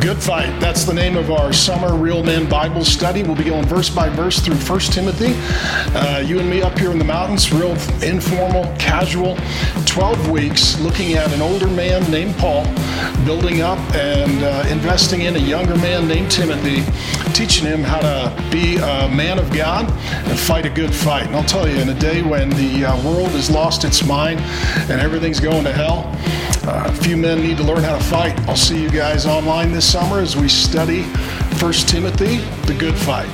Good Fight. That's the name of our summer Real Men Bible study. We'll be going verse by verse through 1 Timothy. Uh, you and me up here in the mountains, real informal, casual. 12 weeks looking at an older man named Paul, building up and uh, investing in a younger man named Timothy, teaching him how to be a man of God and fight a good fight. And I'll tell you, in a day when the uh, world has lost its mind and everything's going to hell, a few men need to learn how to fight. I'll see you guys online this summer as we study 1 Timothy, the good fight.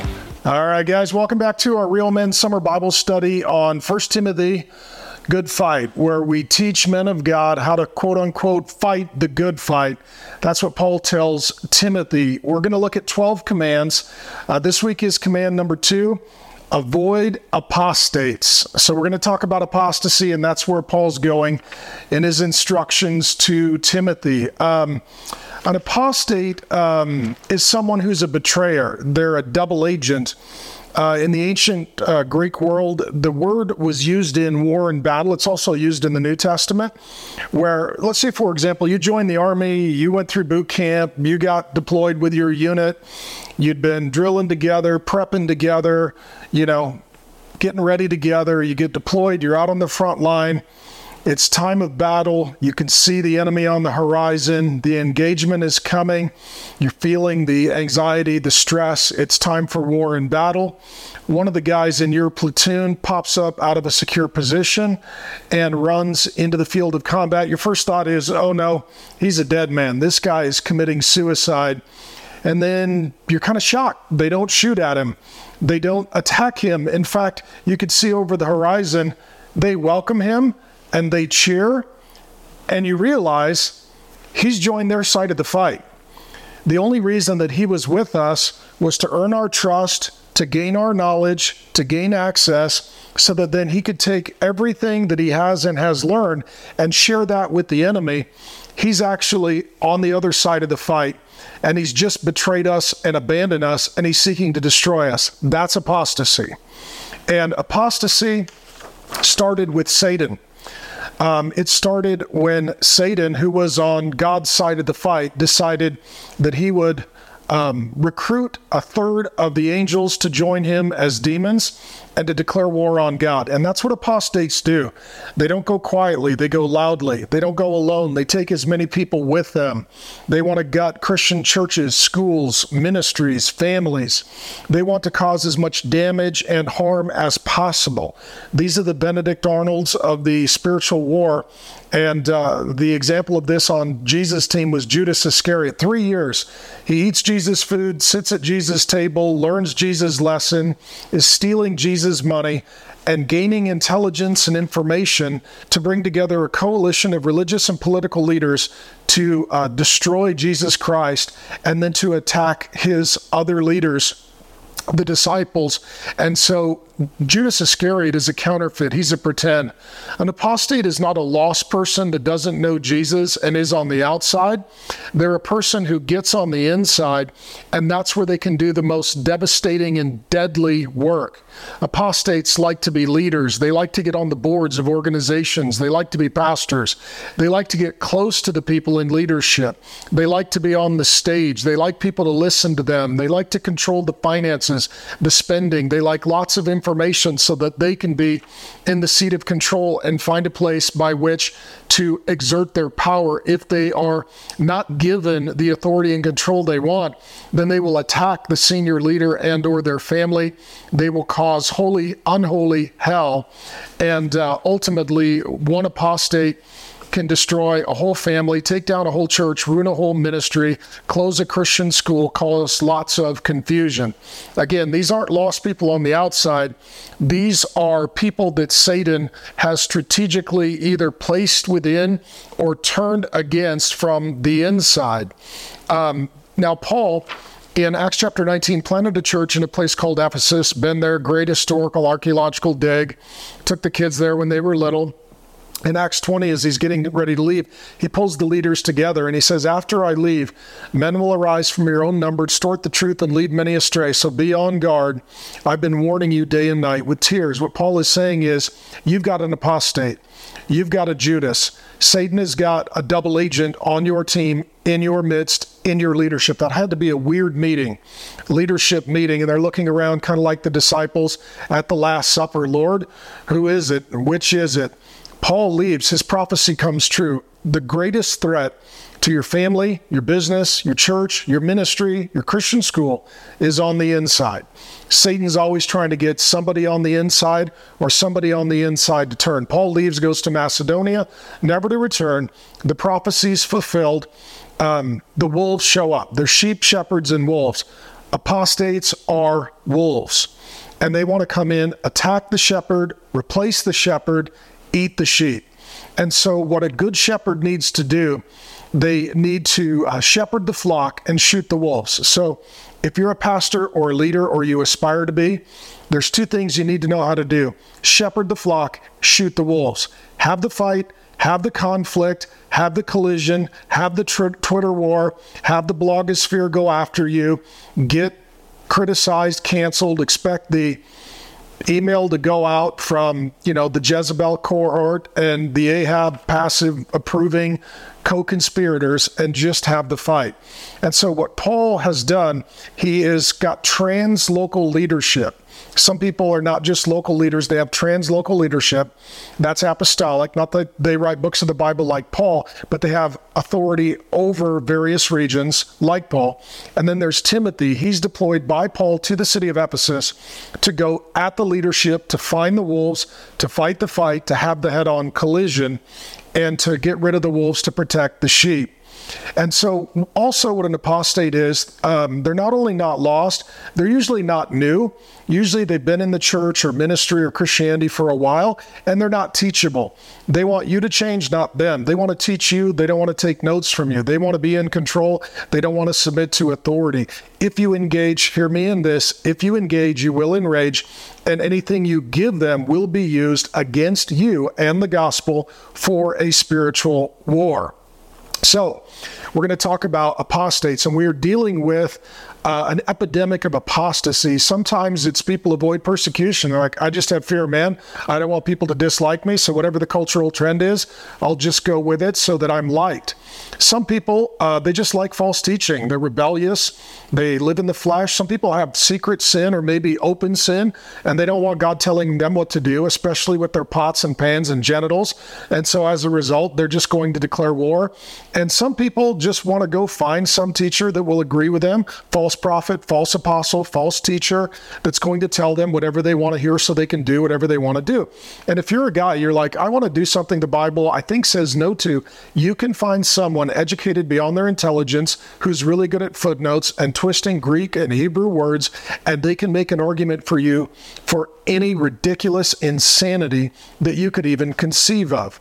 All right, guys, welcome back to our Real Men Summer Bible study on 1 Timothy, good fight, where we teach men of God how to quote unquote fight the good fight. That's what Paul tells Timothy. We're going to look at 12 commands. Uh, this week is command number two avoid apostates. So we're going to talk about apostasy, and that's where Paul's going in his instructions to Timothy. Um, an apostate um, is someone who's a betrayer, they're a double agent. Uh, in the ancient uh, Greek world, the word was used in war and battle. It's also used in the New Testament, where, let's say, for example, you joined the army, you went through boot camp, you got deployed with your unit, you'd been drilling together, prepping together, you know, getting ready together, you get deployed, you're out on the front line. It's time of battle. You can see the enemy on the horizon. The engagement is coming. You're feeling the anxiety, the stress. It's time for war and battle. One of the guys in your platoon pops up out of a secure position and runs into the field of combat. Your first thought is, oh no, he's a dead man. This guy is committing suicide. And then you're kind of shocked. They don't shoot at him, they don't attack him. In fact, you could see over the horizon, they welcome him and they cheer, and you realize he's joined their side of the fight. The only reason that he was with us was to earn our trust, to gain our knowledge, to gain access, so that then he could take everything that he has and has learned and share that with the enemy. He's actually on the other side of the fight, and he's just betrayed us and abandoned us, and he's seeking to destroy us. That's apostasy. And apostasy started with Satan. Um, it started when Satan, who was on God's side of the fight, decided that he would um, recruit a third of the angels to join him as demons and to declare war on God. And that's what apostates do. They don't go quietly, they go loudly. They don't go alone, they take as many people with them. They want to gut Christian churches, schools, ministries, families. They want to cause as much damage and harm as possible. These are the Benedict Arnolds of the spiritual war. And uh, the example of this on Jesus' team was Judas Iscariot. Three years. He eats Jesus' food, sits at Jesus' table, learns Jesus' lesson, is stealing Jesus' Jesus' money and gaining intelligence and information to bring together a coalition of religious and political leaders to uh, destroy Jesus Christ and then to attack his other leaders the disciples. And so Judas Iscariot is a counterfeit. He's a pretend. An apostate is not a lost person that doesn't know Jesus and is on the outside. They're a person who gets on the inside, and that's where they can do the most devastating and deadly work. Apostates like to be leaders. They like to get on the boards of organizations. They like to be pastors. They like to get close to the people in leadership. They like to be on the stage. They like people to listen to them. They like to control the finances, the spending. They like lots of information information so that they can be in the seat of control and find a place by which to exert their power. If they are not given the authority and control they want, then they will attack the senior leader and or their family. They will cause holy, unholy hell. And uh, ultimately, one apostate can destroy a whole family, take down a whole church, ruin a whole ministry, close a Christian school, cause lots of confusion. Again, these aren't lost people on the outside. These are people that Satan has strategically either placed within or turned against from the inside. Um, now, Paul in Acts chapter 19 planted a church in a place called Ephesus, been there, great historical archaeological dig, took the kids there when they were little in Acts 20, as he's getting ready to leave, he pulls the leaders together and he says, After I leave, men will arise from your own number, distort the truth, and lead many astray. So be on guard. I've been warning you day and night with tears. What Paul is saying is, You've got an apostate, you've got a Judas. Satan has got a double agent on your team in your midst, in your leadership. That had to be a weird meeting, leadership meeting. And they're looking around kind of like the disciples at the Last Supper. Lord, who is it? Which is it? Paul leaves. His prophecy comes true. The greatest threat to your family, your business, your church, your ministry, your Christian school is on the inside. Satan's always trying to get somebody on the inside or somebody on the inside to turn. Paul leaves, goes to Macedonia, never to return. The prophecy's fulfilled. Um, the wolves show up. They're sheep, shepherds, and wolves. Apostates are wolves. And they want to come in, attack the shepherd, replace the shepherd, eat the sheep. And so, what a good shepherd needs to do they need to uh, shepherd the flock and shoot the wolves. So, if you're a pastor or a leader or you aspire to be, there's two things you need to know how to do shepherd the flock, shoot the wolves. Have the fight, have the conflict, have the collision, have the tr- Twitter war, have the blogosphere go after you, get criticized, canceled, expect the email to go out from you know the Jezebel cohort and the Ahab passive approving co-conspirators and just have the fight. And so what Paul has done, he has got trans local leadership some people are not just local leaders, they have trans local leadership. That's apostolic. Not that they write books of the Bible like Paul, but they have authority over various regions like Paul. And then there's Timothy. He's deployed by Paul to the city of Ephesus to go at the leadership, to find the wolves, to fight the fight, to have the head on collision, and to get rid of the wolves to protect the sheep. And so, also, what an apostate is, um, they're not only not lost, they're usually not new. Usually, they've been in the church or ministry or Christianity for a while, and they're not teachable. They want you to change, not them. They want to teach you. They don't want to take notes from you. They want to be in control. They don't want to submit to authority. If you engage, hear me in this if you engage, you will enrage, and anything you give them will be used against you and the gospel for a spiritual war. So, we're going to talk about apostates, and we are dealing with uh, an epidemic of apostasy. Sometimes it's people avoid persecution. They're like, I just have fear, man. I don't want people to dislike me. So, whatever the cultural trend is, I'll just go with it so that I'm liked. Some people, uh, they just like false teaching. They're rebellious. They live in the flesh. Some people have secret sin or maybe open sin, and they don't want God telling them what to do, especially with their pots and pans and genitals. And so, as a result, they're just going to declare war. And some people just want to go find some teacher that will agree with them false prophet, false apostle, false teacher that's going to tell them whatever they want to hear so they can do whatever they want to do. And if you're a guy, you're like, I want to do something the Bible I think says no to, you can find someone educated beyond their intelligence who's really good at footnotes and twisting Greek and Hebrew words, and they can make an argument for you for any ridiculous insanity that you could even conceive of.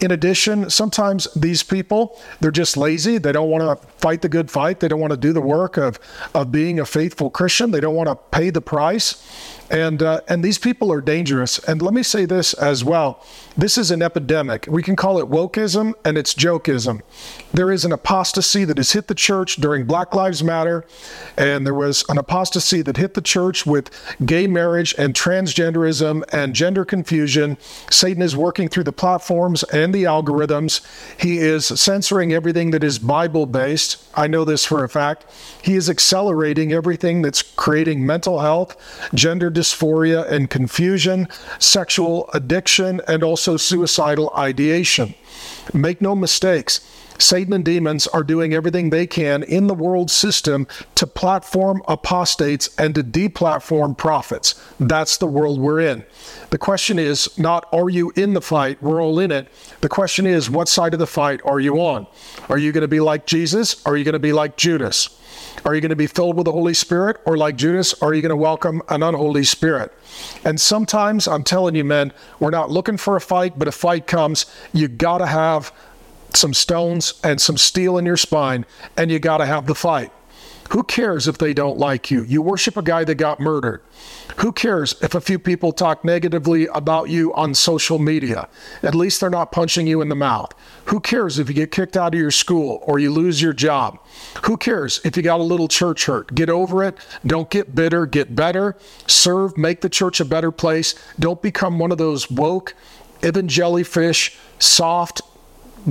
In addition, sometimes these people, they're just lazy. They don't want to fight the good fight. They don't want to do the work of, of being a faithful Christian. They don't want to pay the price. And, uh, and these people are dangerous. And let me say this as well this is an epidemic. We can call it wokeism and it's jokeism. There is an apostasy that has hit the church during Black Lives Matter, and there was an apostasy that hit the church with gay marriage and transgenderism and gender confusion. Satan is working through the platforms and the algorithms. He is censoring everything that is Bible based. I know this for a fact. He is accelerating everything that's creating mental health, gender dysphoria and confusion, sexual addiction, and also suicidal ideation. Make no mistakes. Satan and demons are doing everything they can in the world system to platform apostates and to deplatform prophets. That's the world we're in. The question is not, are you in the fight? We're all in it. The question is, what side of the fight are you on? Are you going to be like Jesus? Are you going to be like Judas? Are you going to be filled with the Holy Spirit? Or like Judas, are you going to welcome an unholy spirit? And sometimes, I'm telling you, men, we're not looking for a fight, but a fight comes. You got to have some stones and some steel in your spine, and you got to have the fight. Who cares if they don't like you? You worship a guy that got murdered. Who cares if a few people talk negatively about you on social media? At least they're not punching you in the mouth. Who cares if you get kicked out of your school or you lose your job? Who cares if you got a little church hurt? Get over it. Don't get bitter. Get better. Serve. Make the church a better place. Don't become one of those woke, even jellyfish, soft,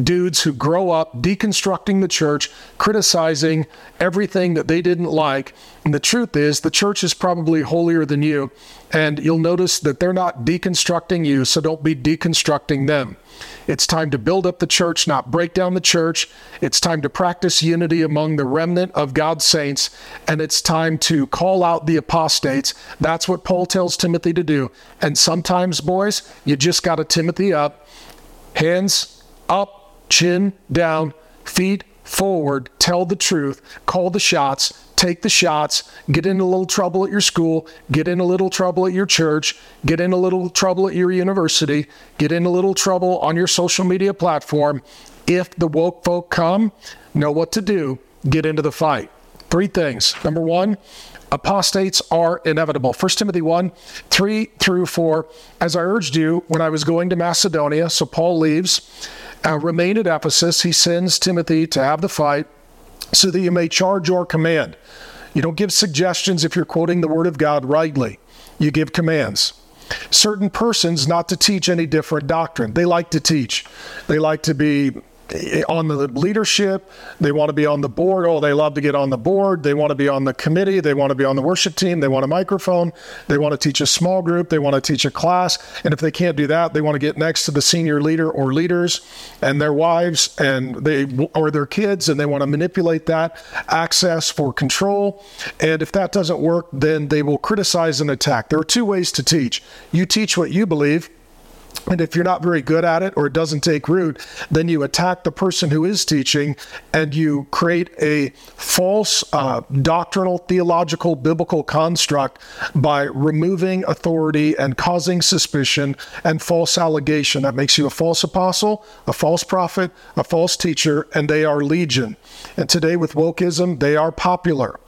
dudes who grow up deconstructing the church, criticizing everything that they didn't like. And the truth is, the church is probably holier than you. And you'll notice that they're not deconstructing you, so don't be deconstructing them. It's time to build up the church, not break down the church. It's time to practice unity among the remnant of God's saints. And it's time to call out the apostates. That's what Paul tells Timothy to do. And sometimes, boys, you just got to Timothy up, hands up, chin down, feet forward, tell the truth, call the shots, take the shots, get in a little trouble at your school, get in a little trouble at your church, get in a little trouble at your university, get in a little trouble on your social media platform. If the woke folk come, know what to do, get into the fight. Three things. Number one, apostates are inevitable. 1 Timothy 1 3 through 4. As I urged you when I was going to Macedonia, so Paul leaves, uh, remain at Ephesus. He sends Timothy to have the fight so that you may charge or command. You don't give suggestions if you're quoting the Word of God rightly, you give commands. Certain persons not to teach any different doctrine. They like to teach, they like to be on the leadership. They want to be on the board. Oh, they love to get on the board. They want to be on the committee. They want to be on the worship team. They want a microphone. They want to teach a small group. They want to teach a class. And if they can't do that, they want to get next to the senior leader or leaders and their wives and they or their kids and they want to manipulate that access for control. And if that doesn't work, then they will criticize and attack. There are two ways to teach. You teach what you believe and if you're not very good at it or it doesn't take root, then you attack the person who is teaching and you create a false uh, doctrinal, theological, biblical construct by removing authority and causing suspicion and false allegation. That makes you a false apostle, a false prophet, a false teacher, and they are legion. And today with wokeism, they are popular.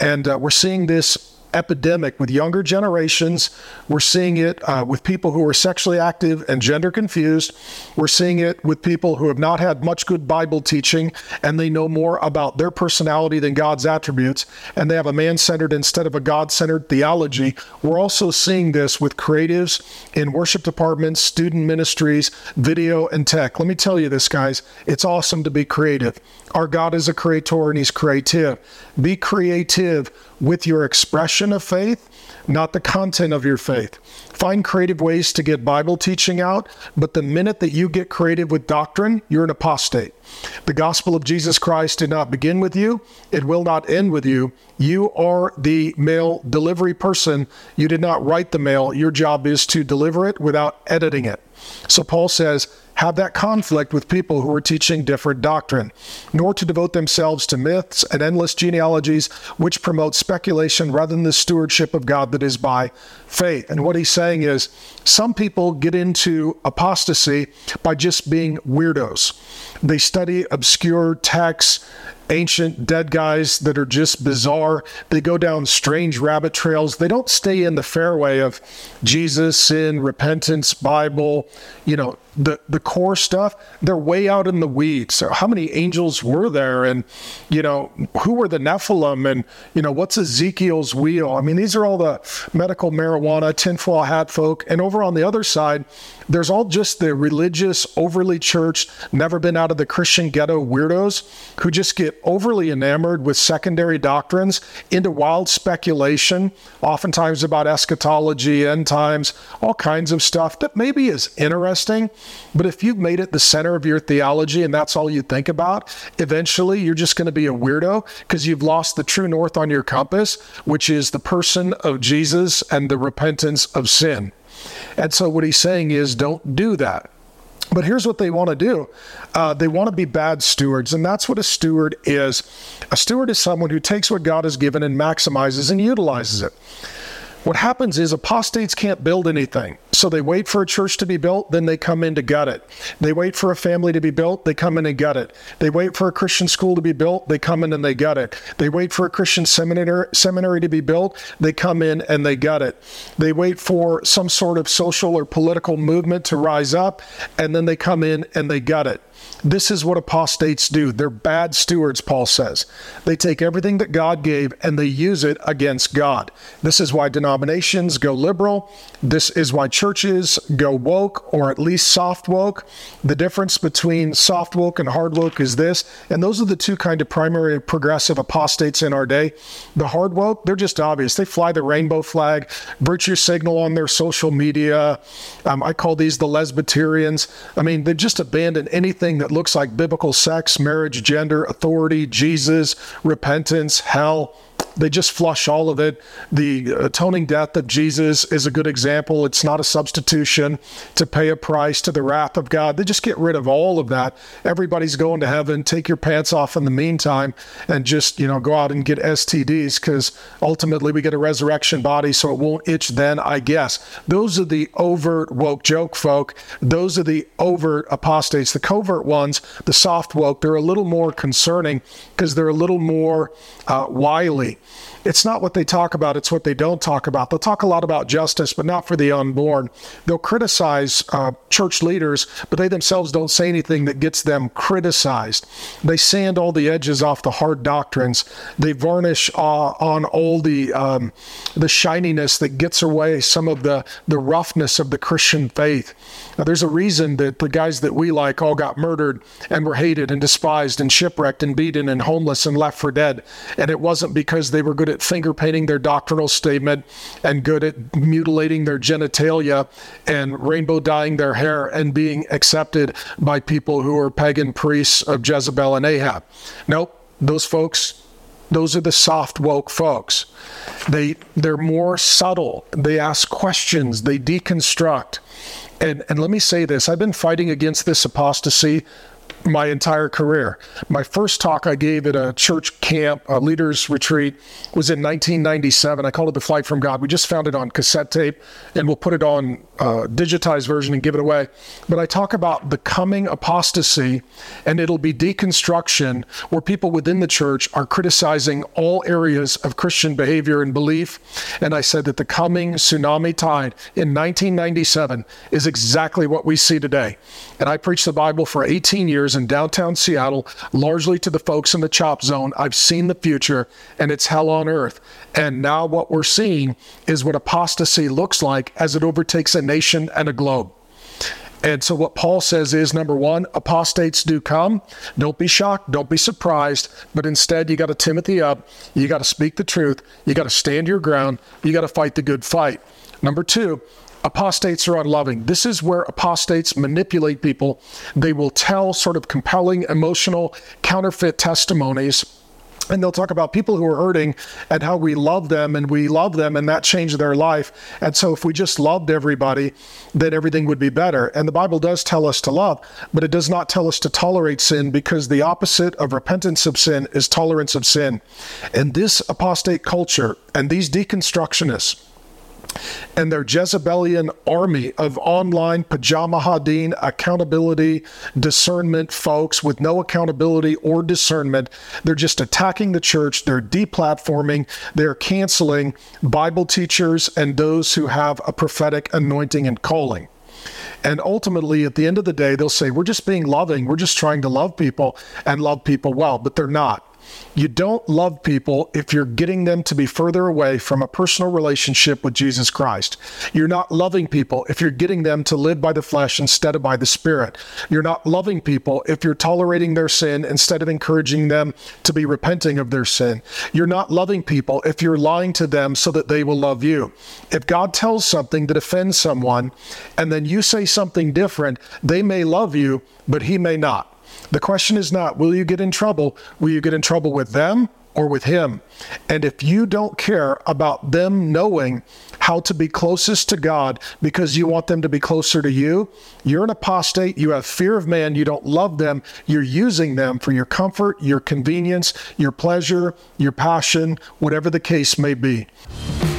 And uh, we're seeing this epidemic with younger generations. We're seeing it uh, with people who are sexually active and gender confused. We're seeing it with people who have not had much good Bible teaching and they know more about their personality than God's attributes, and they have a man centered instead of a God centered theology. We're also seeing this with creatives in worship departments, student ministries, video, and tech. Let me tell you this, guys. It's awesome to be creative. Our God is a creator and He's creative. Be creative with your expression of faith, not the content of your faith. Find creative ways to get Bible teaching out, but the minute that you get creative with doctrine, you're an apostate. The gospel of Jesus Christ did not begin with you, it will not end with you. You are the mail delivery person. You did not write the mail. Your job is to deliver it without editing it. So Paul says, have that conflict with people who are teaching different doctrine, nor to devote themselves to myths and endless genealogies which promote speculation rather than the stewardship of God that is by faith. And what he's saying is some people get into apostasy by just being weirdos. They study obscure texts ancient dead guys that are just bizarre. They go down strange rabbit trails. They don't stay in the fairway of Jesus, sin, repentance, Bible, you know, the the core stuff. They're way out in the weeds. So how many angels were there and you know, who were the Nephilim and you know, what's Ezekiel's wheel? I mean, these are all the medical marijuana, tinfoil hat folk. And over on the other side, there's all just the religious, overly church never been out of the Christian ghetto weirdos who just get overly enamored with secondary doctrines into wild speculation, oftentimes about eschatology, end times, all kinds of stuff that maybe is interesting. But if you've made it the center of your theology and that's all you think about, eventually you're just going to be a weirdo because you've lost the true north on your compass, which is the person of Jesus and the repentance of sin. And so what he's saying is don't do that. But here's what they want to do uh, they want to be bad stewards. And that's what a steward is. A steward is someone who takes what God has given and maximizes and utilizes it. What happens is apostates can't build anything. So they wait for a church to be built, then they come in to gut it. They wait for a family to be built, they come in and gut it. They wait for a Christian school to be built, they come in and they gut it. They wait for a Christian seminary, seminary to be built, they come in and they gut it. They wait for some sort of social or political movement to rise up, and then they come in and they gut it. This is what apostates do. They're bad stewards, Paul says. They take everything that God gave and they use it against God. This is why denominations go liberal. This is why churches go woke or at least soft woke. The difference between soft woke and hard woke is this, and those are the two kind of primary progressive apostates in our day. The hard woke, they're just obvious. They fly the rainbow flag, virtue signal on their social media. Um, I call these the lesbiterians. I mean, they just abandon anything that looks like biblical sex, marriage, gender, authority, Jesus, repentance, hell. They just flush all of it. The atoning death of Jesus is a good example. It's not a substitution to pay a price to the wrath of God. They just get rid of all of that. Everybody's going to heaven. Take your pants off in the meantime and just, you know, go out and get STDs because ultimately we get a resurrection body so it won't itch then, I guess. Those are the overt woke joke folk. Those are the overt apostates. The covert ones, the soft woke, they're a little more concerning because they're a little more uh, wily it's not what they talk about, it's what they don't talk about. They'll talk a lot about justice, but not for the unborn. They'll criticize uh, church leaders, but they themselves don't say anything that gets them criticized. They sand all the edges off the hard doctrines. They varnish uh, on all the um, the shininess that gets away some of the the roughness of the Christian faith. Now, there's a reason that the guys that we like all got murdered and were hated and despised and shipwrecked and beaten and homeless and left for dead. And it wasn't because they were good at finger painting their doctrinal statement and good at mutilating their genitalia and rainbow dyeing their hair and being accepted by people who are pagan priests of Jezebel and Ahab. Nope, those folks those are the soft woke folks. They they're more subtle. They ask questions, they deconstruct. And, and let me say this I've been fighting against this apostasy my entire career. My first talk I gave at a church camp, a leaders retreat, was in 1997. I called it The Flight from God. We just found it on cassette tape and we'll put it on a digitized version and give it away. But I talk about the coming apostasy and it'll be deconstruction where people within the church are criticizing all areas of Christian behavior and belief. And I said that the coming tsunami tide in 1997 is exactly what we see today. And I preached the Bible for 18 years in downtown Seattle, largely to the folks in the CHOP zone. I've seen the future and it's hell on earth. And now what we're seeing is what apostasy looks like as it overtakes a nation and a globe. And so, what Paul says is number one, apostates do come. Don't be shocked. Don't be surprised. But instead, you got to Timothy up. You got to speak the truth. You got to stand your ground. You got to fight the good fight. Number two, apostates are unloving. This is where apostates manipulate people. They will tell sort of compelling, emotional, counterfeit testimonies. And they'll talk about people who are hurting and how we love them and we love them and that changed their life. And so, if we just loved everybody, then everything would be better. And the Bible does tell us to love, but it does not tell us to tolerate sin because the opposite of repentance of sin is tolerance of sin. And this apostate culture and these deconstructionists, and their Jezebelian army of online pajamahadeen accountability discernment folks with no accountability or discernment. They're just attacking the church. They're deplatforming. They're canceling Bible teachers and those who have a prophetic anointing and calling. And ultimately, at the end of the day, they'll say, We're just being loving. We're just trying to love people and love people well, but they're not. You don't love people if you're getting them to be further away from a personal relationship with Jesus Christ. You're not loving people if you're getting them to live by the flesh instead of by the spirit. You're not loving people if you're tolerating their sin instead of encouraging them to be repenting of their sin. You're not loving people if you're lying to them so that they will love you. If God tells something that offends someone and then you say something different, they may love you, but he may not. The question is not, will you get in trouble? Will you get in trouble with them or with him? And if you don't care about them knowing how to be closest to God because you want them to be closer to you, you're an apostate. You have fear of man. You don't love them. You're using them for your comfort, your convenience, your pleasure, your passion, whatever the case may be.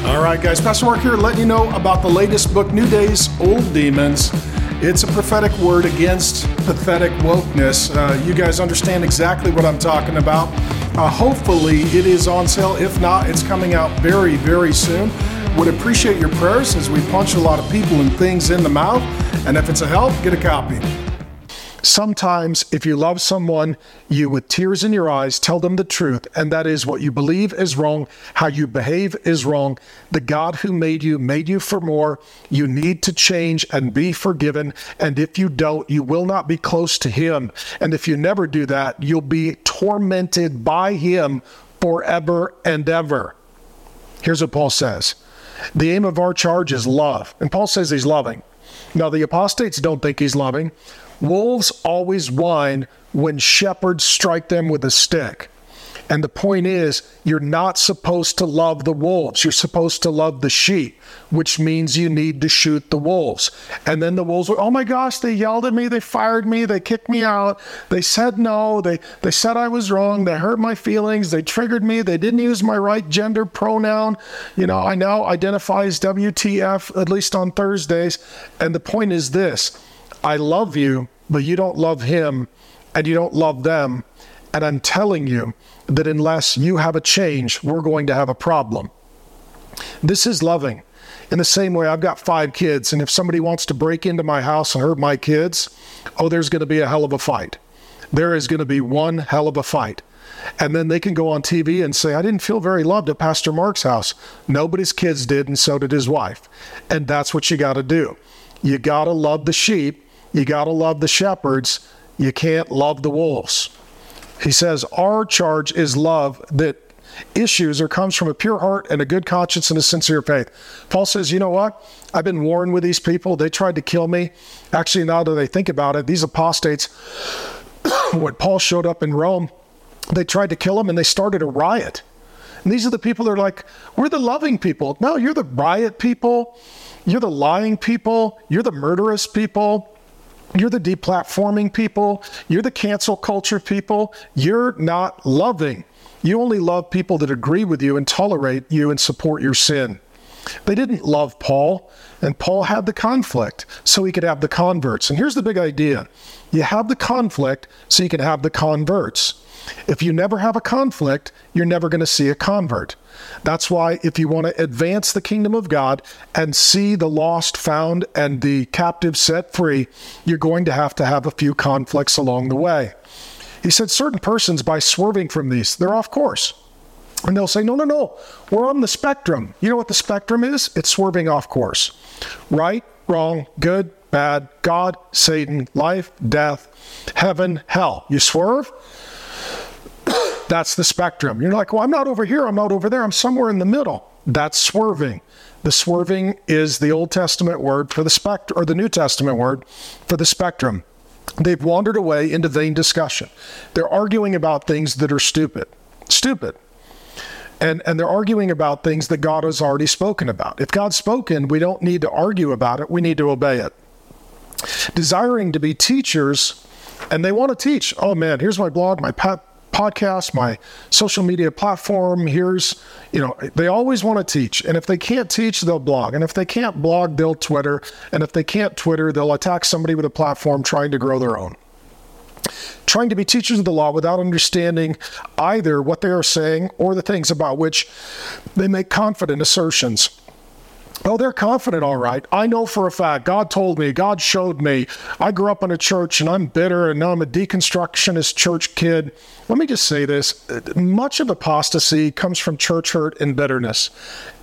All right, guys, Pastor Mark here letting you know about the latest book, New Days, Old Demons. It's a prophetic word against pathetic wokeness. Uh, you guys understand exactly what I'm talking about. Uh, hopefully, it is on sale. If not, it's coming out very, very soon. Would appreciate your prayers as we punch a lot of people and things in the mouth. And if it's a help, get a copy. Sometimes, if you love someone, you, with tears in your eyes, tell them the truth, and that is what you believe is wrong, how you behave is wrong. The God who made you made you for more. You need to change and be forgiven. And if you don't, you will not be close to Him. And if you never do that, you'll be tormented by Him forever and ever. Here's what Paul says The aim of our charge is love. And Paul says he's loving. Now, the apostates don't think he's loving. Wolves always whine when shepherds strike them with a stick. And the point is, you're not supposed to love the wolves. You're supposed to love the sheep, which means you need to shoot the wolves. And then the wolves were, oh my gosh, they yelled at me, they fired me, they kicked me out, they said no, they, they said I was wrong, they hurt my feelings, they triggered me, they didn't use my right gender pronoun. You know, I now identify as WTF, at least on Thursdays. And the point is this I love you, but you don't love him and you don't love them. And I'm telling you that unless you have a change, we're going to have a problem. This is loving. In the same way, I've got five kids, and if somebody wants to break into my house and hurt my kids, oh, there's going to be a hell of a fight. There is going to be one hell of a fight. And then they can go on TV and say, I didn't feel very loved at Pastor Mark's house. Nobody's kids did, and so did his wife. And that's what you got to do. You got to love the sheep you got to love the shepherds. You can't love the wolves. He says, Our charge is love that issues or comes from a pure heart and a good conscience and a sincere faith. Paul says, You know what? I've been warring with these people. They tried to kill me. Actually, now that they think about it, these apostates, when Paul showed up in Rome, they tried to kill him and they started a riot. And these are the people that are like, We're the loving people. No, you're the riot people. You're the lying people. You're the murderous people. You're the deplatforming people. You're the cancel culture people. You're not loving. You only love people that agree with you and tolerate you and support your sin. They didn't love Paul, and Paul had the conflict so he could have the converts. And here's the big idea you have the conflict so you can have the converts. If you never have a conflict, you're never going to see a convert. That's why, if you want to advance the kingdom of God and see the lost found and the captive set free, you're going to have to have a few conflicts along the way. He said certain persons, by swerving from these, they're off course. And they'll say, no, no, no, we're on the spectrum. You know what the spectrum is? It's swerving off course. Right, wrong, good, bad, God, Satan, life, death, heaven, hell. You swerve, that's the spectrum. You're like, well, I'm not over here, I'm not over there, I'm somewhere in the middle. That's swerving. The swerving is the Old Testament word for the spectrum, or the New Testament word for the spectrum. They've wandered away into vain discussion. They're arguing about things that are stupid. Stupid. And, and they're arguing about things that God has already spoken about. If God's spoken, we don't need to argue about it, we need to obey it. Desiring to be teachers, and they want to teach. Oh man, here's my blog, my podcast, my social media platform. Here's, you know, they always want to teach. And if they can't teach, they'll blog. And if they can't blog, they'll Twitter. And if they can't Twitter, they'll attack somebody with a platform trying to grow their own. Trying to be teachers of the law without understanding either what they are saying or the things about which they make confident assertions. Oh, they're confident, all right. I know for a fact. God told me. God showed me. I grew up in a church and I'm bitter and now I'm a deconstructionist church kid. Let me just say this much of apostasy comes from church hurt and bitterness.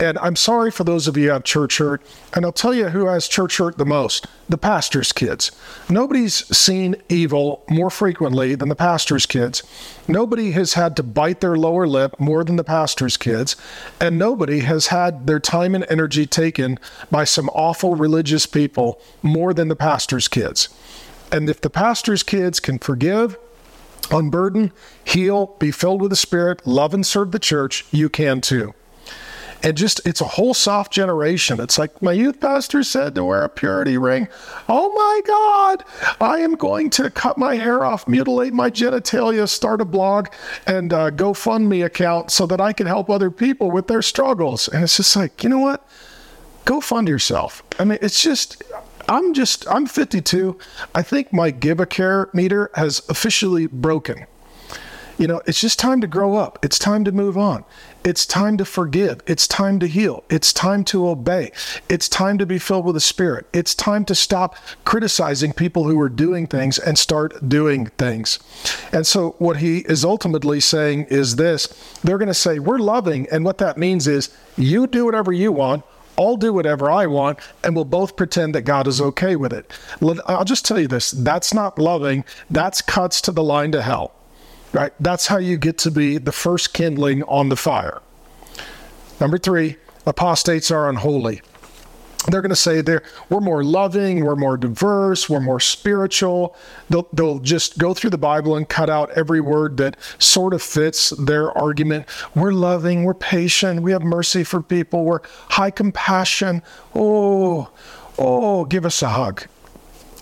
And I'm sorry for those of you who have church hurt. And I'll tell you who has church hurt the most the pastor's kids. Nobody's seen evil more frequently than the pastor's kids. Nobody has had to bite their lower lip more than the pastor's kids. And nobody has had their time and energy taken by some awful religious people more than the pastor's kids. And if the pastor's kids can forgive, unburden, heal, be filled with the Spirit, love and serve the church, you can too and just it's a whole soft generation. It's like my youth pastor said to wear a purity ring. Oh my God, I am going to cut my hair off, mutilate my genitalia, start a blog, and uh, GoFundMe account so that I can help other people with their struggles. And it's just like, you know what? Go fund yourself. I mean, it's just. I'm just, I'm 52. I think my Give a Care meter has officially broken. You know, it's just time to grow up. It's time to move on. It's time to forgive. It's time to heal. It's time to obey. It's time to be filled with the Spirit. It's time to stop criticizing people who are doing things and start doing things. And so, what he is ultimately saying is this they're going to say, We're loving. And what that means is, you do whatever you want. I'll do whatever I want, and we'll both pretend that God is okay with it. I'll just tell you this that's not loving, that's cuts to the line to hell. Right? That's how you get to be the first kindling on the fire. Number three, apostates are unholy they're going to say they're we're more loving, we're more diverse, we're more spiritual. They'll they'll just go through the Bible and cut out every word that sort of fits their argument. We're loving, we're patient, we have mercy for people, we're high compassion. Oh, oh, give us a hug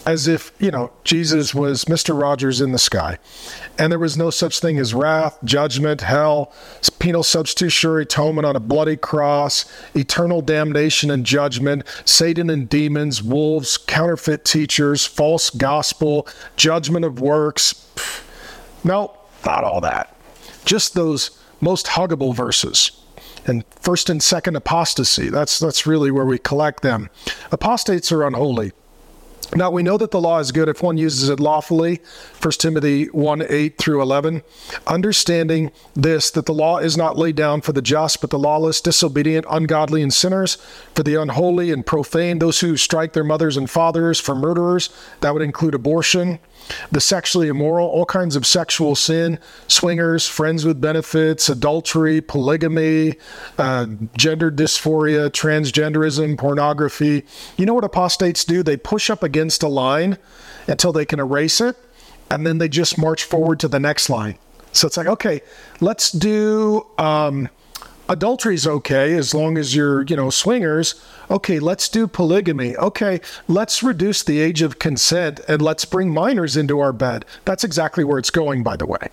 as if, you know, Jesus was Mr. Rogers in the sky. And there was no such thing as wrath, judgment, hell, penal substitutionary atonement on a bloody cross, eternal damnation and judgment, Satan and demons, wolves, counterfeit teachers, false gospel, judgment of works. No, not all that. Just those most huggable verses and first and second apostasy. That's that's really where we collect them. Apostates are unholy. Now we know that the law is good if one uses it lawfully, 1 Timothy 1 8 through 11. Understanding this, that the law is not laid down for the just, but the lawless, disobedient, ungodly, and sinners, for the unholy and profane, those who strike their mothers and fathers, for murderers, that would include abortion, the sexually immoral, all kinds of sexual sin, swingers, friends with benefits, adultery, polygamy, uh, gender dysphoria, transgenderism, pornography. You know what apostates do? They push up against a line until they can erase it, and then they just march forward to the next line. So it's like, okay, let's do. Um, adultery's okay as long as you're, you know, swingers. Okay, let's do polygamy. Okay, let's reduce the age of consent and let's bring minors into our bed. That's exactly where it's going, by the way.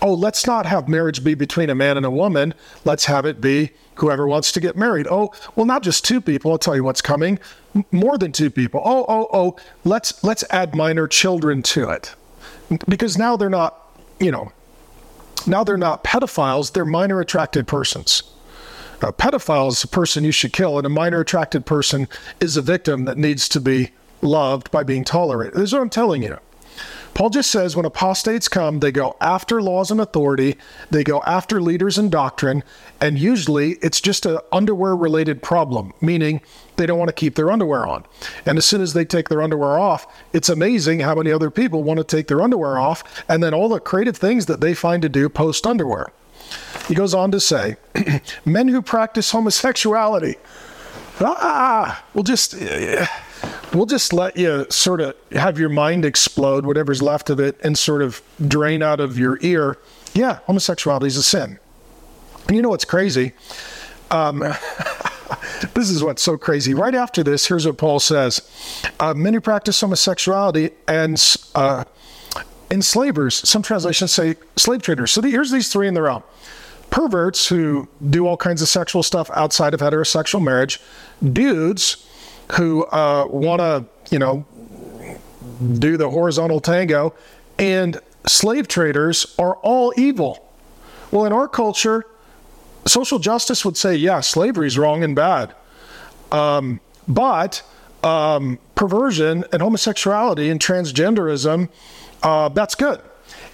Oh, let's not have marriage be between a man and a woman. Let's have it be whoever wants to get married. Oh, well, not just two people. I'll tell you what's coming. More than two people. Oh, oh, oh. Let's let's add minor children to it, because now they're not, you know, now they're not pedophiles. They're minor attracted persons. A pedophile is a person you should kill, and a minor attracted person is a victim that needs to be loved by being tolerated. This is what I'm telling you. Paul just says when apostates come, they go after laws and authority, they go after leaders and doctrine, and usually it's just an underwear related problem, meaning they don't want to keep their underwear on. And as soon as they take their underwear off, it's amazing how many other people want to take their underwear off, and then all the creative things that they find to do post underwear. He goes on to say, men who practice homosexuality, ah, we'll just, we'll just let you sort of have your mind explode, whatever's left of it, and sort of drain out of your ear. Yeah, homosexuality is a sin. And you know what's crazy? Um, this is what's so crazy. Right after this, here's what Paul says uh, Men who practice homosexuality and uh, enslavers, some translations say slave traders. So the, here's these three in the row perverts who do all kinds of sexual stuff outside of heterosexual marriage, dudes who uh, want to, you know, do the horizontal tango, and slave traders are all evil. Well, in our culture, social justice would say, yeah, slavery is wrong and bad. Um, but um, perversion and homosexuality and transgenderism, uh, that's good.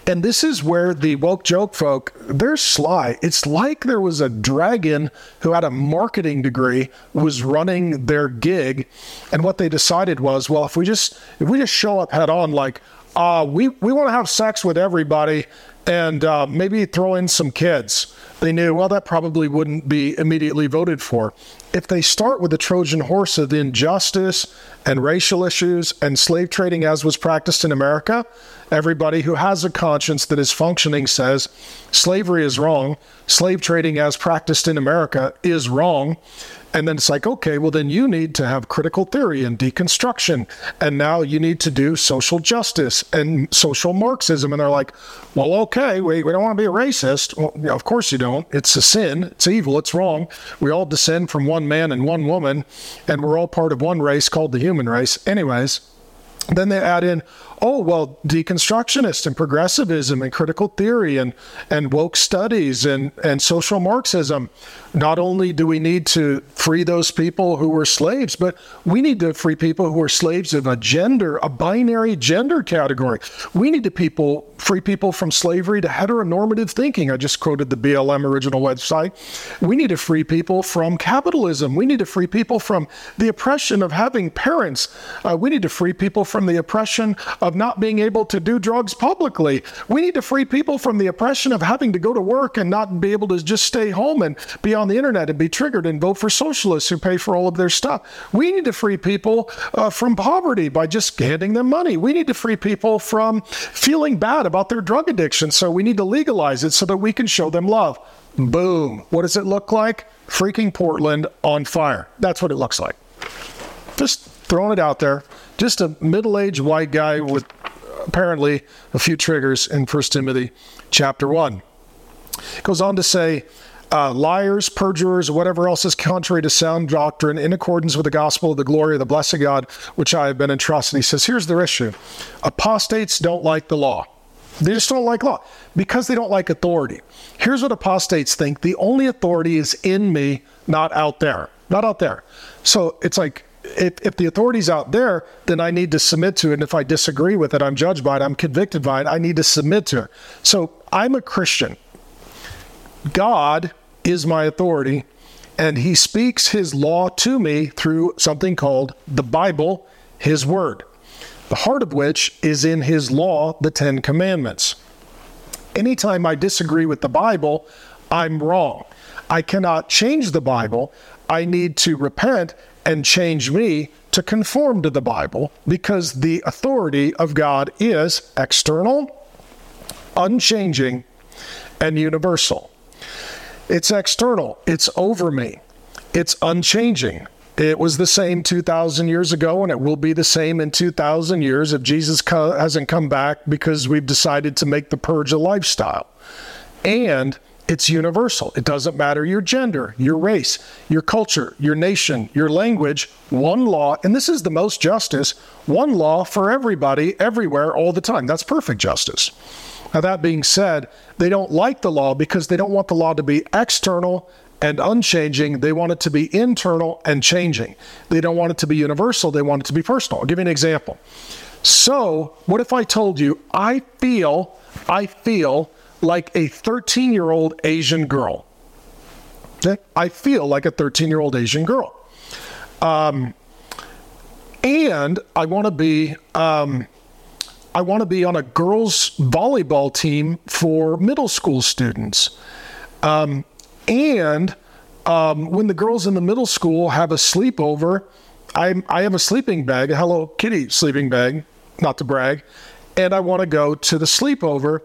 And this is where the woke joke folk, they're sly. It's like there was a dragon who had a marketing degree was running their gig. And what they decided was, well, if we just if we just show up head on like, uh, we, we want to have sex with everybody and uh, maybe throw in some kids. They knew, well, that probably wouldn't be immediately voted for. If they start with the Trojan horse of injustice and racial issues and slave trading as was practiced in America, everybody who has a conscience that is functioning says slavery is wrong, slave trading as practiced in America is wrong. And then it's like, okay, well, then you need to have critical theory and deconstruction. And now you need to do social justice and social Marxism. And they're like, well, okay, we, we don't want to be a racist. Well, of course you don't. It's a sin, it's evil, it's wrong. We all descend from one man and one woman, and we're all part of one race called the human race. Anyways, then they add in, oh, well, deconstructionist and progressivism and critical theory and, and woke studies and, and social Marxism. Not only do we need to free those people who were slaves, but we need to free people who are slaves of a gender, a binary gender category. We need to people free people from slavery to heteronormative thinking. I just quoted the BLM original website. We need to free people from capitalism. We need to free people from the oppression of having parents. Uh, we need to free people from the oppression of not being able to do drugs publicly. We need to free people from the oppression of having to go to work and not be able to just stay home and be on the internet and be triggered and vote for socialists who pay for all of their stuff. We need to free people uh, from poverty by just handing them money. We need to free people from feeling bad about their drug addiction. So we need to legalize it so that we can show them love. Boom. What does it look like? Freaking Portland on fire. That's what it looks like. Just throwing it out there. Just a middle aged white guy with apparently a few triggers in 1 Timothy chapter 1. It goes on to say, uh, liars, perjurers, whatever else is contrary to sound doctrine in accordance with the gospel of the glory of the blessed God, which I have been entrusted. He says, here's the issue apostates don't like the law. They just don't like law because they don't like authority. Here's what apostates think the only authority is in me, not out there. Not out there. So it's like, if, if the authority's out there, then I need to submit to it. And if I disagree with it, I'm judged by it, I'm convicted by it, I need to submit to it. So I'm a Christian. God is my authority, and He speaks His law to me through something called the Bible, His Word, the heart of which is in His law, the Ten Commandments. Anytime I disagree with the Bible, I'm wrong. I cannot change the Bible. I need to repent and change me to conform to the Bible because the authority of God is external, unchanging, and universal. It's external, it's over me, it's unchanging. It was the same 2,000 years ago, and it will be the same in 2,000 years if Jesus co- hasn't come back because we've decided to make the purge a lifestyle. And it's universal. It doesn't matter your gender, your race, your culture, your nation, your language, one law. And this is the most justice one law for everybody, everywhere, all the time. That's perfect justice. Now, that being said, they don't like the law because they don't want the law to be external and unchanging. They want it to be internal and changing. They don't want it to be universal. They want it to be personal. I'll give you an example. So, what if I told you, I feel, I feel like a 13 year old Asian girl. Okay? I feel like a 13 year old Asian girl. Um, and I want to be. Um, I want to be on a girls' volleyball team for middle school students. Um, and um, when the girls in the middle school have a sleepover, I, I have a sleeping bag, a Hello Kitty sleeping bag, not to brag, and I want to go to the sleepover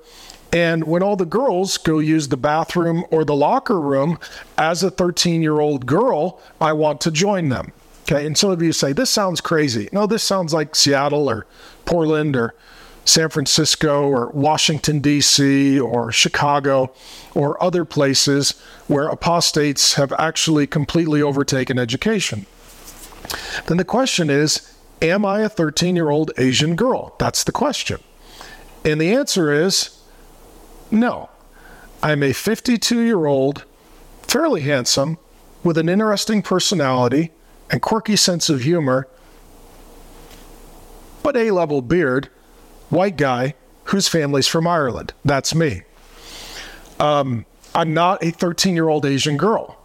and when all the girls go use the bathroom or the locker room, as a 13 year old girl, I want to join them. Okay. And some of you say, this sounds crazy. No, this sounds like Seattle or Portland or San Francisco or Washington, D.C. or Chicago or other places where apostates have actually completely overtaken education. Then the question is, am I a 13 year old Asian girl? That's the question. And the answer is no. I'm a 52 year old, fairly handsome, with an interesting personality and quirky sense of humor, but A level beard, white guy whose family's from Ireland. That's me. Um, I'm not a 13 year old Asian girl.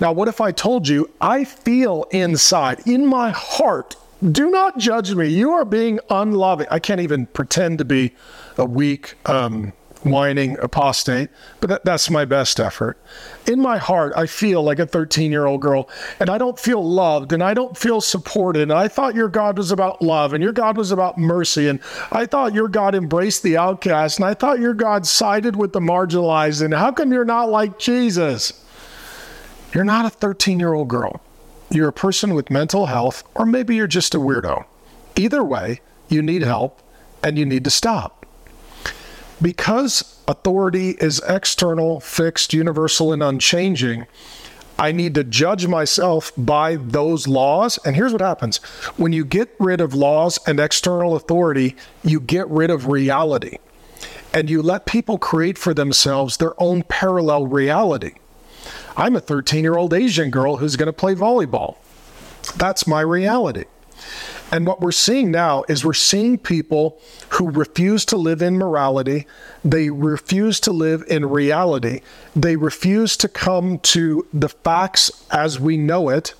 Now, what if I told you I feel inside, in my heart, do not judge me. You are being unloving. I can't even pretend to be a weak, um, whining apostate, but that, that's my best effort. In my heart, I feel like a 13 year old girl, and I don't feel loved, and I don't feel supported. And I thought your God was about love, and your God was about mercy, and I thought your God embraced the outcast, and I thought your God sided with the marginalized. And how come you're not like Jesus? You're not a 13 year old girl. You're a person with mental health, or maybe you're just a weirdo. Either way, you need help and you need to stop. Because authority is external, fixed, universal, and unchanging, I need to judge myself by those laws. And here's what happens when you get rid of laws and external authority, you get rid of reality. And you let people create for themselves their own parallel reality. I'm a 13 year old Asian girl who's going to play volleyball. That's my reality. And what we're seeing now is we're seeing people who refuse to live in morality. They refuse to live in reality. They refuse to come to the facts as we know it.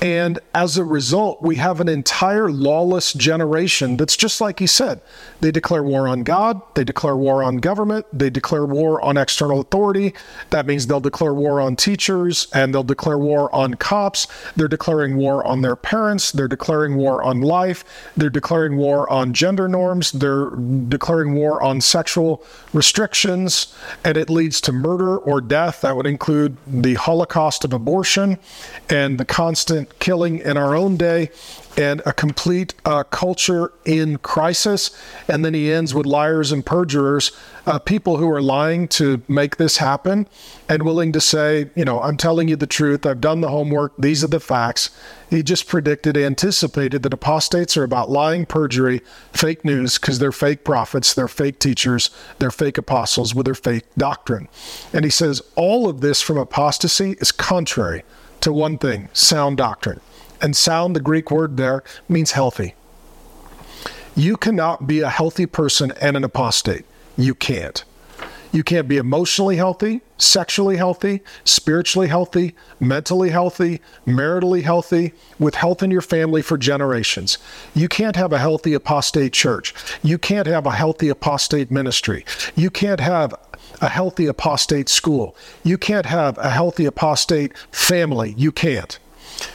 And as a result, we have an entire lawless generation that's just like he said. They declare war on God, they declare war on government, they declare war on external authority. That means they'll declare war on teachers and they'll declare war on cops. They're declaring war on their parents, they're declaring war on life, they're declaring war on gender norms, they're declaring war on sexual restrictions, and it leads to murder or death. That would include the Holocaust of abortion and the constant killing in our own day and a complete uh, culture in crisis. And then he ends with liars and perjurers, uh, people who are lying to make this happen and willing to say, you know, I'm telling you the truth. I've done the homework. These are the facts. He just predicted, anticipated that apostates are about lying, perjury, fake news, because they're fake prophets, they're fake teachers, they're fake apostles with their fake doctrine. And he says all of this from apostasy is contrary to one thing sound doctrine. And sound, the Greek word there, means healthy. You cannot be a healthy person and an apostate. You can't. You can't be emotionally healthy, sexually healthy, spiritually healthy, mentally healthy, maritally healthy, with health in your family for generations. You can't have a healthy apostate church. You can't have a healthy apostate ministry. You can't have a healthy apostate school. You can't have a healthy apostate family. You can't.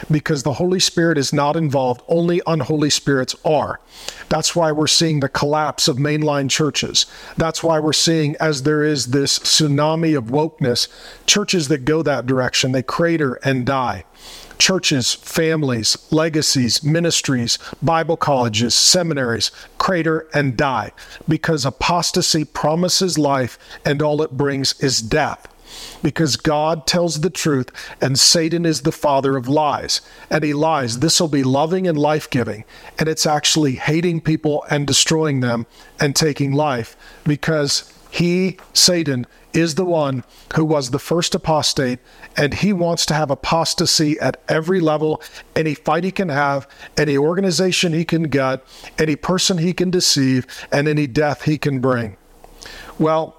Because the Holy Spirit is not involved, only unholy spirits are. That's why we're seeing the collapse of mainline churches. That's why we're seeing, as there is this tsunami of wokeness, churches that go that direction, they crater and die churches, families, legacies, ministries, Bible colleges, seminaries crater and die because apostasy promises life and all it brings is death. Because God tells the truth and Satan is the father of lies. And he lies. This will be loving and life giving. And it's actually hating people and destroying them and taking life because he, Satan, is the one who was the first apostate, and he wants to have apostasy at every level, any fight he can have, any organization he can get, any person he can deceive, and any death he can bring. Well,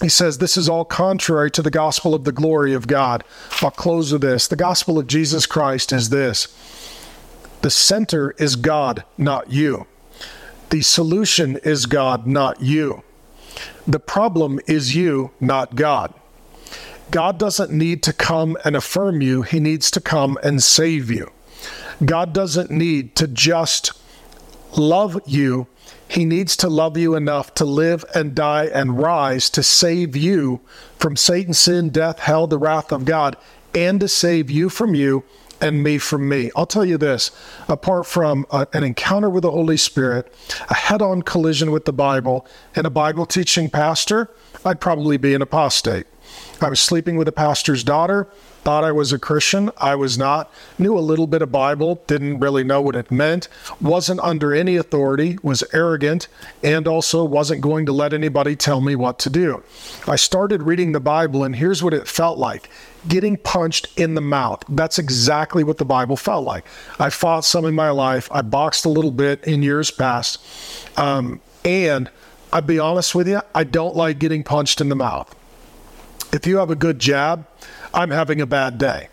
he says this is all contrary to the gospel of the glory of God. I'll close with this. The gospel of Jesus Christ is this the center is God, not you. The solution is God, not you. The problem is you, not God. God doesn't need to come and affirm you, He needs to come and save you. God doesn't need to just love you, He needs to love you enough to live and die and rise to save you from Satan, sin, death, hell, the wrath of God, and to save you from you and me from me. I'll tell you this apart from a, an encounter with the Holy Spirit, a head on collision with the Bible, and a Bible teaching pastor, I'd probably be an apostate. I was sleeping with a pastor's daughter thought I was a Christian. I was not. Knew a little bit of Bible, didn't really know what it meant, wasn't under any authority, was arrogant, and also wasn't going to let anybody tell me what to do. I started reading the Bible, and here's what it felt like getting punched in the mouth. That's exactly what the Bible felt like. I fought some in my life, I boxed a little bit in years past. Um, and I'd be honest with you, I don't like getting punched in the mouth. If you have a good jab, I'm having a bad day.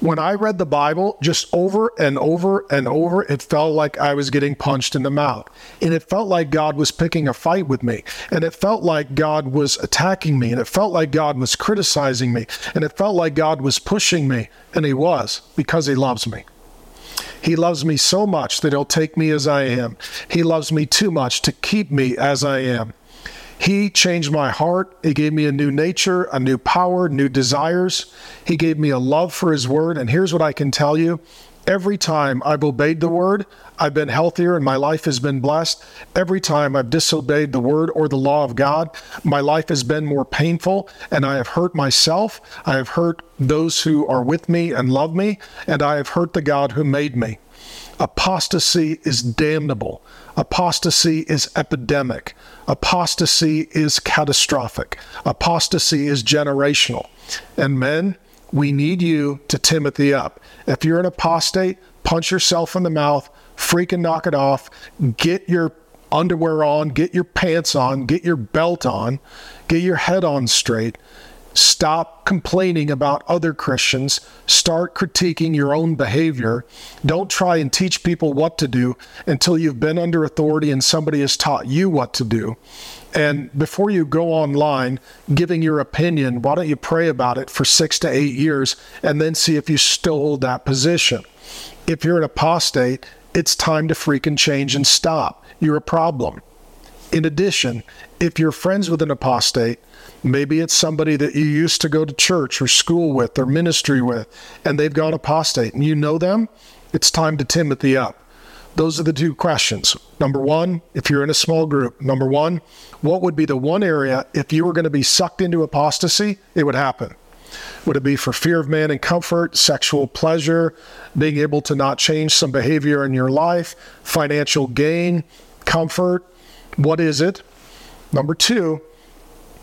When I read the Bible, just over and over and over, it felt like I was getting punched in the mouth. And it felt like God was picking a fight with me. And it felt like God was attacking me. And it felt like God was criticizing me. And it felt like God was pushing me. And He was because He loves me. He loves me so much that He'll take me as I am. He loves me too much to keep me as I am. He changed my heart. He gave me a new nature, a new power, new desires. He gave me a love for His Word. And here's what I can tell you Every time I've obeyed the word, I've been healthier and my life has been blessed. Every time I've disobeyed the word or the law of God, my life has been more painful and I have hurt myself. I have hurt those who are with me and love me, and I have hurt the God who made me. Apostasy is damnable. Apostasy is epidemic. Apostasy is catastrophic. Apostasy is generational. And men, we need you to Timothy up. If you're an apostate, punch yourself in the mouth, freaking knock it off, get your underwear on, get your pants on, get your belt on, get your head on straight. Stop complaining about other Christians. Start critiquing your own behavior. Don't try and teach people what to do until you've been under authority and somebody has taught you what to do. And before you go online giving your opinion, why don't you pray about it for six to eight years and then see if you still hold that position? If you're an apostate, it's time to freaking change and stop. You're a problem. In addition, if you're friends with an apostate, maybe it's somebody that you used to go to church or school with or ministry with, and they've gone apostate and you know them, it's time to Timothy up. Those are the two questions. Number one, if you're in a small group, number one, what would be the one area if you were going to be sucked into apostasy, it would happen? Would it be for fear of man and comfort, sexual pleasure, being able to not change some behavior in your life, financial gain, comfort? What is it? Number two,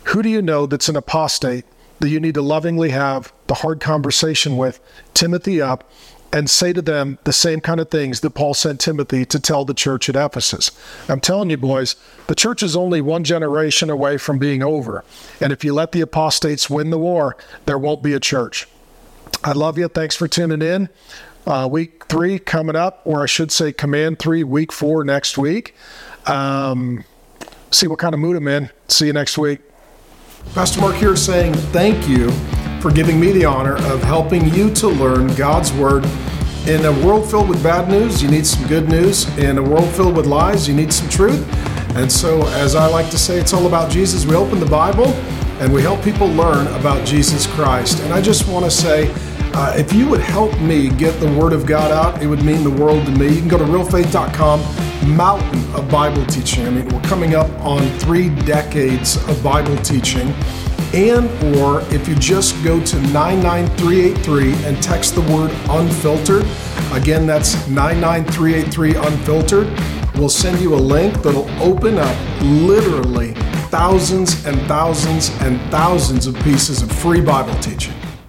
who do you know that's an apostate that you need to lovingly have the hard conversation with, Timothy up, and say to them the same kind of things that Paul sent Timothy to tell the church at Ephesus. I'm telling you, boys, the church is only one generation away from being over. And if you let the apostates win the war, there won't be a church. I love you. Thanks for tuning in. Uh, week three coming up, or I should say, command three, week four next week. Um, see what kind of mood I'm in. See you next week. Pastor Mark here saying thank you for giving me the honor of helping you to learn God's Word. In a world filled with bad news, you need some good news. In a world filled with lies, you need some truth. And so, as I like to say, it's all about Jesus. We open the Bible and we help people learn about Jesus Christ. And I just want to say, uh, if you would help me get the Word of God out, it would mean the world to me. You can go to realfaith.com, mountain of Bible teaching. I mean, we're coming up on three decades of Bible teaching and or if you just go to 99383 and text the word unfiltered again that's 99383 unfiltered we'll send you a link that'll open up literally thousands and thousands and thousands of pieces of free bible teaching